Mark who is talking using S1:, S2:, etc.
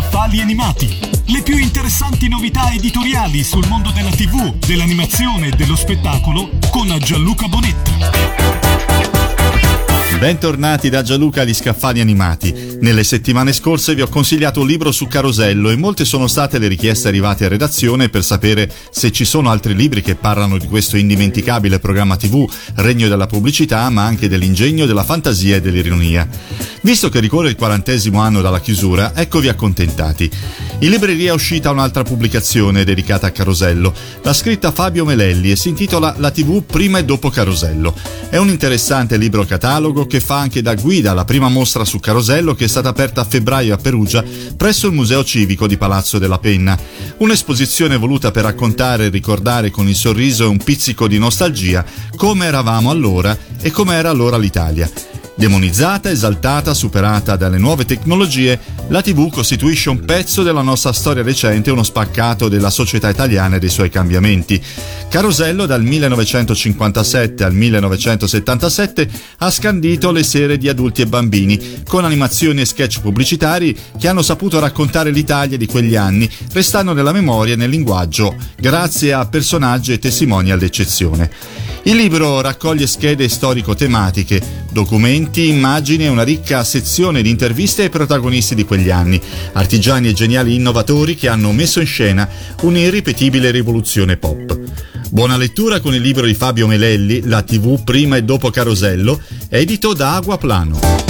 S1: Scaffali animati. Le più interessanti novità editoriali sul mondo della TV, dell'animazione e dello spettacolo con Gianluca Bonetta.
S2: Bentornati da Gianluca agli Scaffali Animati. Nelle settimane scorse vi ho consigliato un libro su Carosello e molte sono state le richieste arrivate a redazione per sapere se ci sono altri libri che parlano di questo indimenticabile programma TV, regno della pubblicità, ma anche dell'ingegno, della fantasia e dell'ironia. Visto che ricorre il quarantesimo anno dalla chiusura, eccovi accontentati. In libreria è uscita un'altra pubblicazione dedicata a Carosello. L'ha scritta Fabio Melelli e si intitola La TV prima e dopo Carosello. È un interessante libro catalogo che fa anche da guida alla prima mostra su Carosello che è stata aperta a febbraio a Perugia presso il Museo Civico di Palazzo della Penna. Un'esposizione voluta per raccontare e ricordare con il sorriso e un pizzico di nostalgia come eravamo allora e come era allora l'Italia. Demonizzata, esaltata, superata dalle nuove tecnologie, la TV costituisce un pezzo della nostra storia recente uno spaccato della società italiana e dei suoi cambiamenti. Carosello dal 1957 al 1977 ha scandito le sere di adulti e bambini, con animazioni e sketch pubblicitari che hanno saputo raccontare l'Italia di quegli anni, restando nella memoria e nel linguaggio, grazie a personaggi e testimoni all'eccezione. Il libro raccoglie schede storico-tematiche, documenti, immagini e una ricca sezione di interviste ai protagonisti di quegli anni, artigiani e geniali innovatori che hanno messo in scena un'irripetibile rivoluzione pop. Buona lettura con il libro di Fabio Melelli, La TV prima e dopo Carosello, edito da Agua Plano.